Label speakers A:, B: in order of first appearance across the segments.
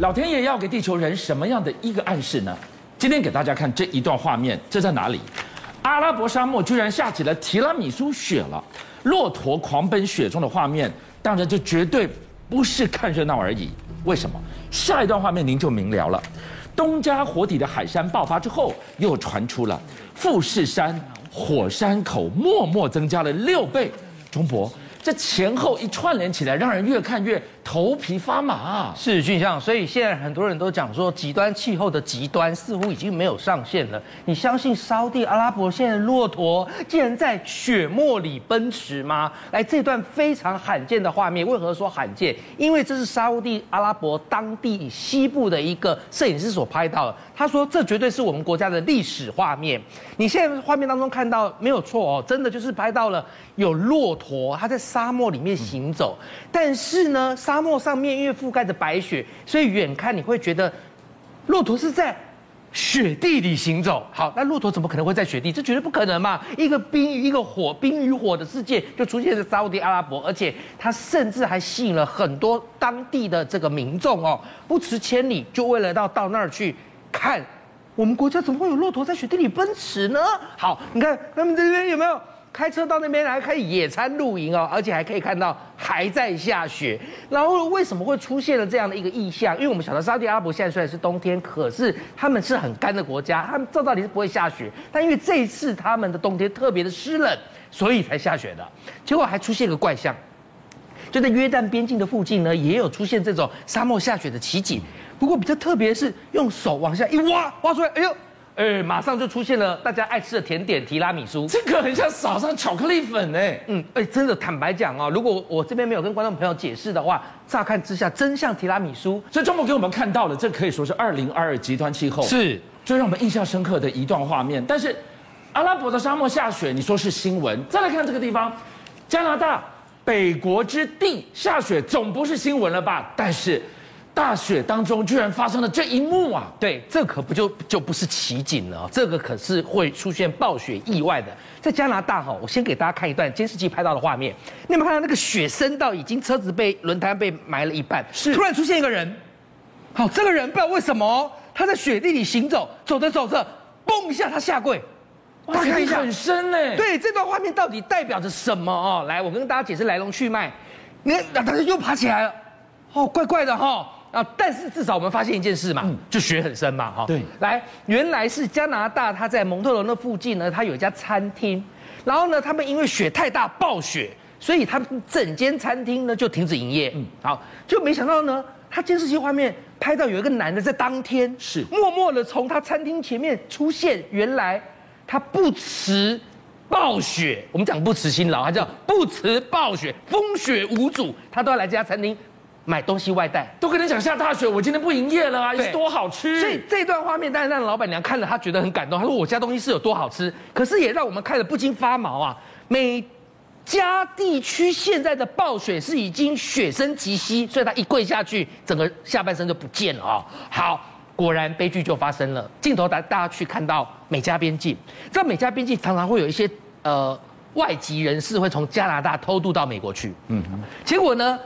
A: 老天爷要给地球人什么样的一个暗示呢？今天给大家看这一段画面，这在哪里？阿拉伯沙漠居然下起了提拉米苏雪了，骆驼狂奔雪中的画面，当然这绝对不是看热闹而已。为什么？下一段画面您就明了了。东加火底的海山爆发之后，又传出了富士山火山口默默增加了六倍。钟博。这前后一串联起来，让人越看越头皮发麻啊！
B: 是俊相，所以现在很多人都讲说，极端气候的极端似乎已经没有上限了。你相信沙地阿拉伯现在骆驼竟然在雪漠里奔驰吗？来，这段非常罕见的画面，为何说罕见？因为这是沙地阿拉伯当地西部的一个摄影师所拍到的。他说，这绝对是我们国家的历史画面。你现在画面当中看到没有错哦，真的就是拍到了有骆驼，它在沙漠里面行走。但是呢，沙漠上面因为覆盖着白雪，所以远看你会觉得骆驼是在雪地里行走。好，那骆驼怎么可能会在雪地？这绝对不可能嘛！一个冰与一个火，冰与火的世界就出现在沙乌地阿拉伯，而且它甚至还吸引了很多当地的这个民众哦，不辞千里就为了到到那儿去。看，我们国家怎么会有骆驼在雪地里奔驰呢？好，你看他们这边有没有开车到那边来可以野餐露营哦，而且还可以看到还在下雪。然后为什么会出现了这样的一个异象？因为我们晓得沙特阿拉伯现在虽然是冬天，可是他们是很干的国家，他们照道理是不会下雪，但因为这一次他们的冬天特别的湿冷，所以才下雪的。结果还出现一个怪象，就在约旦边境的附近呢，也有出现这种沙漠下雪的奇景。不过比较特别是，用手往下一挖，挖出来，哎呦，哎，马上就出现了大家爱吃的甜点提拉米苏。
A: 这个很像撒上巧克力粉哎，
B: 嗯，哎，真的，坦白讲啊，如果我这边没有跟观众朋友解释的话，乍看之下真像提拉米苏。
A: 所以钟博给我们看到了，这可以说是二零二二极端气候
B: 是
A: 最让我们印象深刻的一段画面。但是阿拉伯的沙漠下雪，你说是新闻？再来看这个地方，加拿大北国之地下雪，总不是新闻了吧？但是。大雪当中居然发生了这一幕啊！
B: 对，这可不就就不是奇景了，这个可是会出现暴雪意外的。在加拿大哈，我先给大家看一段监视器拍到的画面。你有没有看到那个雪深到已经车子被轮胎被埋了一半？是，突然出现一个人。好，这个人不知道为什么他在雪地里行走，走着走着，嘣一下他下跪。
A: 大家看一下，很深嘞。
B: 对，这段画面到底代表着什么哦？来，我跟大家解释来龙去脉。你看，那他又爬起来了。哦，怪怪的哈。啊！但是至少我们发现一件事嘛，就雪很深嘛，哈。
A: 对，
B: 来，原来是加拿大，它在蒙特罗那附近呢，它有一家餐厅，然后呢，他们因为雪太大，暴雪，所以他们整间餐厅呢就停止营业。嗯，好，就没想到呢，他监视器画面拍到有一个男的在当天是默默的从他餐厅前面出现，原来他不辞暴雪，我们讲不辞辛劳，他叫不辞暴雪，风雪无阻，他都要来这家餐厅。买东西外带
A: 都跟你讲下大雪，我今天不营业了啊！有多好吃。
B: 所以这段画面当然让老板娘看了，她觉得很感动。她说：“我家东西是有多好吃，可是也让我们看了不禁发毛啊！每家地区现在的暴雪是已经雪深及膝，所以她一跪下去，整个下半身就不见了啊！好，果然悲剧就发生了。镜头带大家去看到美加边境，在美加边境常常会有一些呃外籍人士会从加拿大偷渡到美国去。嗯，结果呢？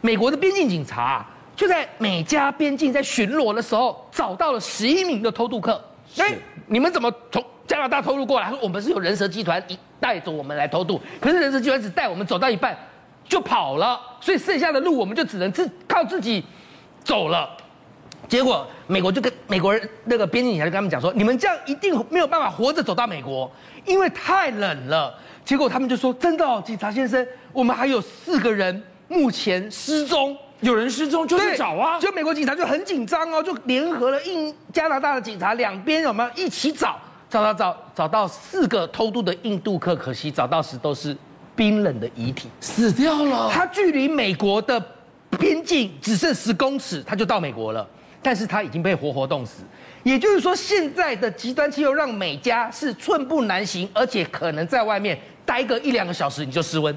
B: 美国的边境警察就在美加边境在巡逻的时候，找到了十一名的偷渡客。哎，你们怎么从加拿大偷渡过来？说我们是有人蛇集团一带着我们来偷渡，可是人蛇集团只带我们走到一半就跑了，所以剩下的路我们就只能自靠自己走了。结果美国就跟美国人那个边境警察就跟他们讲说：“你们这样一定没有办法活着走到美国，因为太冷了。”结果他们就说：“真的哦，警察先生，我们还有四个人。”目前失踪，
A: 有人失踪就去找啊！
B: 就美国警察就很紧张哦，就联合了印加拿大的警察，两边有没有一起找？找找找，找到四个偷渡的印度客，可惜找到时都是冰冷的遗体，
A: 死掉了。
B: 他距离美国的边境只剩十公尺，他就到美国了，但是他已经被活活冻死。也就是说，现在的极端气候让美加是寸步难行，而且可能在外面待个一两个小时你就失温。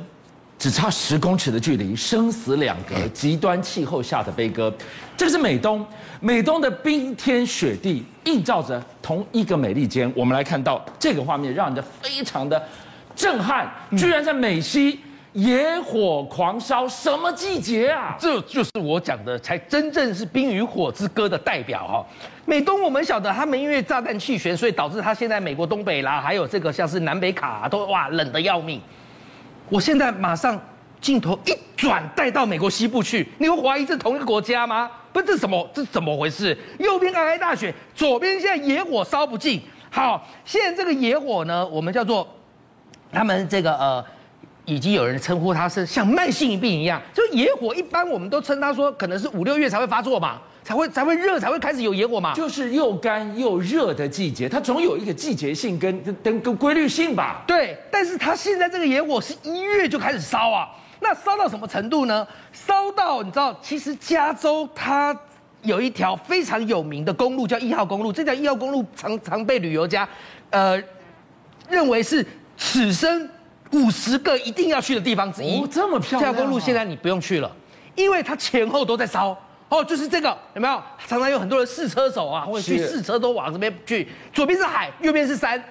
A: 只差十公尺的距离，生死两隔，极端气候下的悲歌。这个是美东，美东的冰天雪地映照着同一个美利坚。我们来看到这个画面，让人的非常的震撼。居然在美西野火狂烧，什么季节啊？
B: 这就是我讲的，才真正是《冰与火之歌》的代表哈。美东我们晓得，他们因为炸弹气旋，所以导致他现在美国东北啦，还有这个像是南北卡、啊、都哇冷得要命。我现在马上镜头一转，带到美国西部去，你会怀疑这同一个国家吗？不是，这什么？这怎么回事？右边皑皑大雪，左边现在野火烧不尽。好，现在这个野火呢，我们叫做他们这个呃。已经有人称呼它是像慢性病一样，就野火一般我们都称它说可能是五六月才会发作嘛，才会才会热才会开始有野火嘛，
A: 就是又干又热的季节，它总有一个季节性跟跟跟规律性吧？
B: 对，但是它现在这个野火是一月就开始烧啊，那烧到什么程度呢？烧到你知道，其实加州它有一条非常有名的公路叫一号公路，这条一号公路常常被旅游家呃认为是此生。五十个一定要去的地方之一，
A: 哦，这么漂亮，啊。这条
B: 公路现在你不用去了，因为它前后都在烧。哦，就是这个，有没有？常常有很多人试车手啊，或者去试车都往这边去。左边是海，右边是山，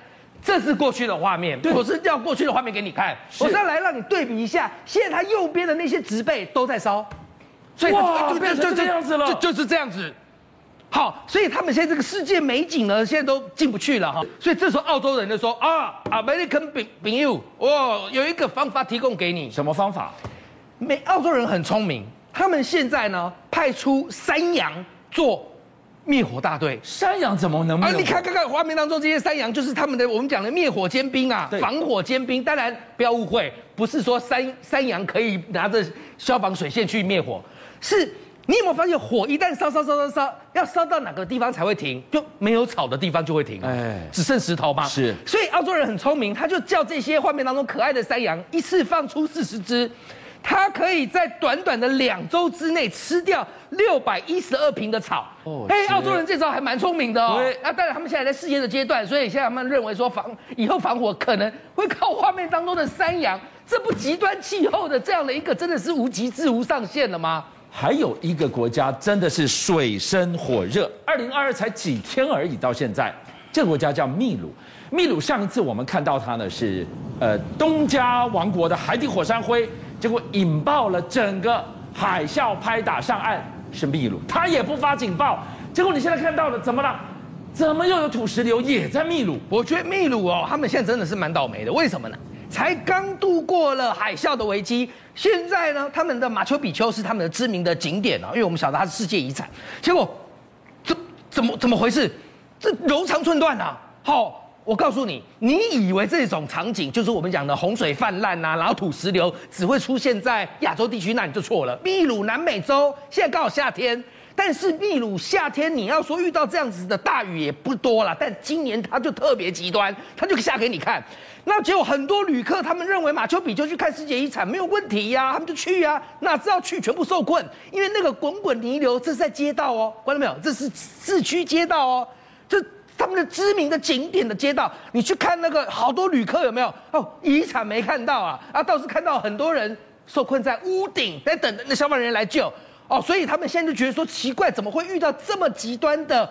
B: 这是过去的画面。对，我是要过去的画面给你看。我再来让你对比一下，现在它右边的那些植被都在烧，
A: 所以它，就变成这样子了，
B: 就就是这样子。好，所以他们现在这个世界美景呢，现在都进不去了哈。所以这时候澳洲人就说啊，American 朋友，我有一个方法提供给你。
A: 什么方法？
B: 美澳洲人很聪明，他们现在呢派出山羊做灭火大队。
A: 山羊怎么能灭？啊，
B: 你看看看画面当中这些山羊，就是他们的我们讲的灭火尖兵啊，防火尖兵。当然不要误会，不是说山山羊可以拿着消防水线去灭火，是。你有没有发现，火一旦烧烧烧烧烧，要烧到哪个地方才会停？就没有草的地方就会停，哎，只剩石头吗？
A: 是。
B: 所以澳洲人很聪明，他就叫这些画面当中可爱的山羊一次放出四十只，他可以在短短的两周之内吃掉六百一十二坪的草。哦，哎，澳洲人这招还蛮聪明的哦。对。那当然，他们现在在试验的阶段，所以现在他们认为说防以后防火可能会靠画面当中的山羊。这不极端气候的这样的一个，真的是无极致无上限了吗？
A: 还有一个国家真的是水深火热，二零二二才几天而已，到现在，这个国家叫秘鲁。秘鲁上一次我们看到它呢是，呃，东加王国的海底火山灰，结果引爆了整个海啸拍打上岸，是秘鲁，它也不发警报。结果你现在看到了，怎么了？怎么又有土石流也在秘鲁？
B: 我觉得秘鲁哦，他们现在真的是蛮倒霉的，为什么呢？才刚度过了海啸的危机，现在呢，他们的马丘比丘是他们的知名的景点啊，因为我们晓得它是世界遗产。结果，怎怎么怎么回事？这柔肠寸断啊！好，我告诉你，你以为这种场景就是我们讲的洪水泛滥啊，然后土石流只会出现在亚洲地区，那你就错了。秘鲁南美洲现在刚好夏天。但是秘鲁夏天，你要说遇到这样子的大雨也不多了，但今年它就特别极端，它就下给你看。那结果很多旅客他们认为马丘比丘去看世界遗产没有问题呀、他们就去呀、哪知道去全部受困，因为那个滚滚泥流，这是在街道哦，看到没有？这是市区街道哦，这他们的知名的景点的街道，你去看那个好多旅客有没有？哦，遗产没看到啊，啊，倒是看到很多人受困在屋顶，在等那消防人员来救。哦，所以他们现在就觉得说奇怪，怎么会遇到这么极端的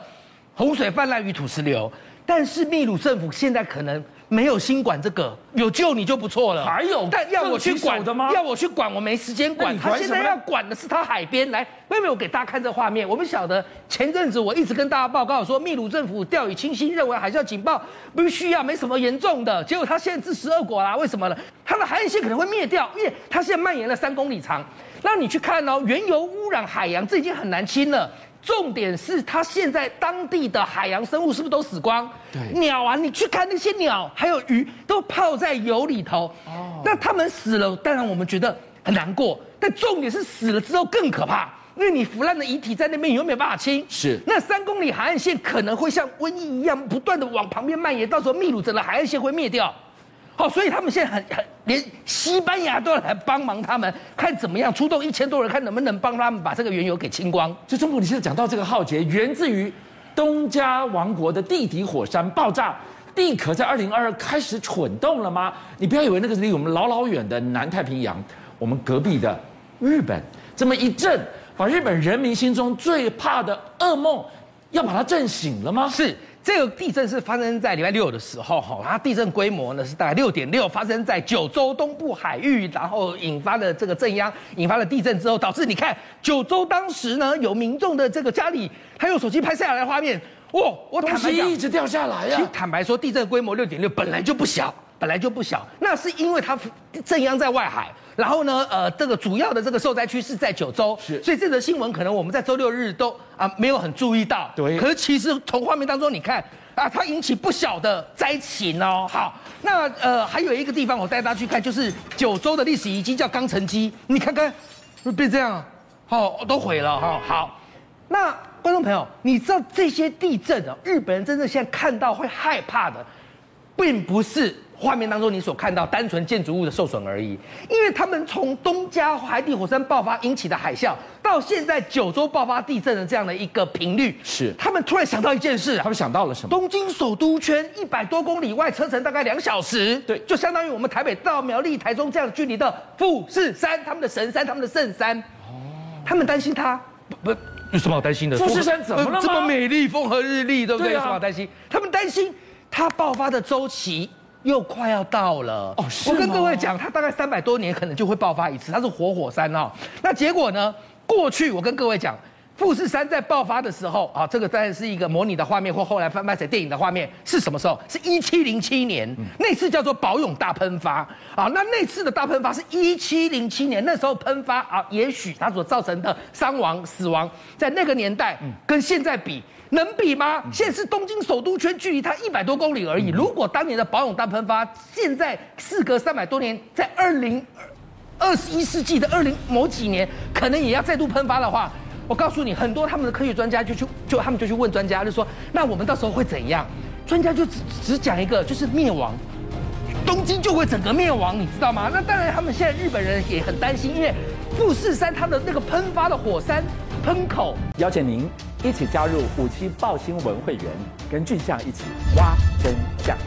B: 洪水泛滥与土石流？但是秘鲁政府现在可能没有心管这个，有救你就不错了。
A: 还有，
B: 但要我去管的吗？要我去管，我没时间管。他现在要管的是他海边。来，妹妹，我给大家看这画面。我们晓得前阵子我一直跟大家报告说，秘鲁政府掉以轻心，认为海啸警报不需要，没什么严重的。结果他现在自食恶果啦。为什么呢？他的海岸线可能会灭掉，因为它现在蔓延了三公里长。那你去看哦，原油污染海洋，这已经很难清了。重点是它现在当地的海洋生物是不是都死光？对，鸟啊，你去看那些鸟，还有鱼，都泡在油里头。哦，那它们死了，当然我们觉得很难过。但重点是死了之后更可怕，因为你腐烂的遗体在那边，你又没有办法清。
A: 是，
B: 那三公里海岸线可能会像瘟疫一样，不断的往旁边蔓延，到时候秘鲁整个海岸线会灭掉。好，所以他们现在很很，连西班牙都要来帮忙他们，看怎么样出动一千多人，看能不能帮他们把这个原油给清光。
A: 就中国，你现在讲到这个浩劫，源自于东加王国的地底火山爆炸，地壳在二零二二开始蠢动了吗？你不要以为那个是离我们老老远的南太平洋，我们隔壁的日本，这么一震，把日本人民心中最怕的噩梦，要把它震醒了吗？
B: 是。这个地震是发生在礼拜六的时候，哈，它地震规模呢是大概六点六，发生在九州东部海域，然后引发了这个震央，引发了地震之后，导致你看九州当时呢有民众的这个家里，他用手机拍下来的画面，哇，我坦白讲，
A: 一直掉下来呀。
B: 其实坦白说，地震规模六点六本来就不小，本来就不小，那是因为它震央在外海。然后呢，呃，这个主要的这个受灾区是在九州，是，所以这则新闻可能我们在周六日都啊没有很注意到，
A: 对。
B: 可是其实从画面当中你看啊，它引起不小的灾情哦。好，那呃还有一个地方我带大家去看，就是九州的历史遗迹叫冈城基，你看看，会变这样，好，都毁了哈。好，那观众朋友，你知道这些地震啊，日本人真正现在看到会害怕的，并不是。画面当中你所看到单纯建筑物的受损而已，因为他们从东加海底火山爆发引起的海啸，到现在九州爆发地震的这样的一个频率，
A: 是
B: 他们突然想到一件事，
A: 他们想到了什么？
B: 东京首都圈一百多公里外，车程大概两小时，
A: 对，
B: 就相当于我们台北到苗栗、台中这样的距离的富士山，他们的神山，他们的圣山，哦，他们担心它不，不有什么好担心的？
A: 富士山怎么了吗？
B: 这么美丽，风和日丽，对不对？
A: 对啊，
B: 有什么好担心？他们担心它爆发的周期。又快要到了哦！我跟各位讲，它大概三百多年可能就会爆发一次，它是活火山哦。那结果呢？过去我跟各位讲，富士山在爆发的时候啊，这个当然是一个模拟的画面，或后来翻拍成电影的画面，是什么时候？是一七零七年，那次叫做宝永大喷发啊。那那次的大喷发是一七零七年，那时候喷发啊，也许它所造成的伤亡、死亡，在那个年代跟现在比。能比吗？现在是东京首都圈，距离它一百多公里而已。如果当年的宝永大喷发，现在事隔三百多年，在二零二十一世纪的二零某几年，可能也要再度喷发的话，我告诉你，很多他们的科学专家就去，就他们就去问专家，就说，那我们到时候会怎样？专家就只只讲一个，就是灭亡，东京就会整个灭亡，你知道吗？那当然，他们现在日本人也很担心，因为富士山它的那个喷发的火山喷口，
C: 邀请您。一起加入五七爆新闻会员，跟俊相一起挖真相。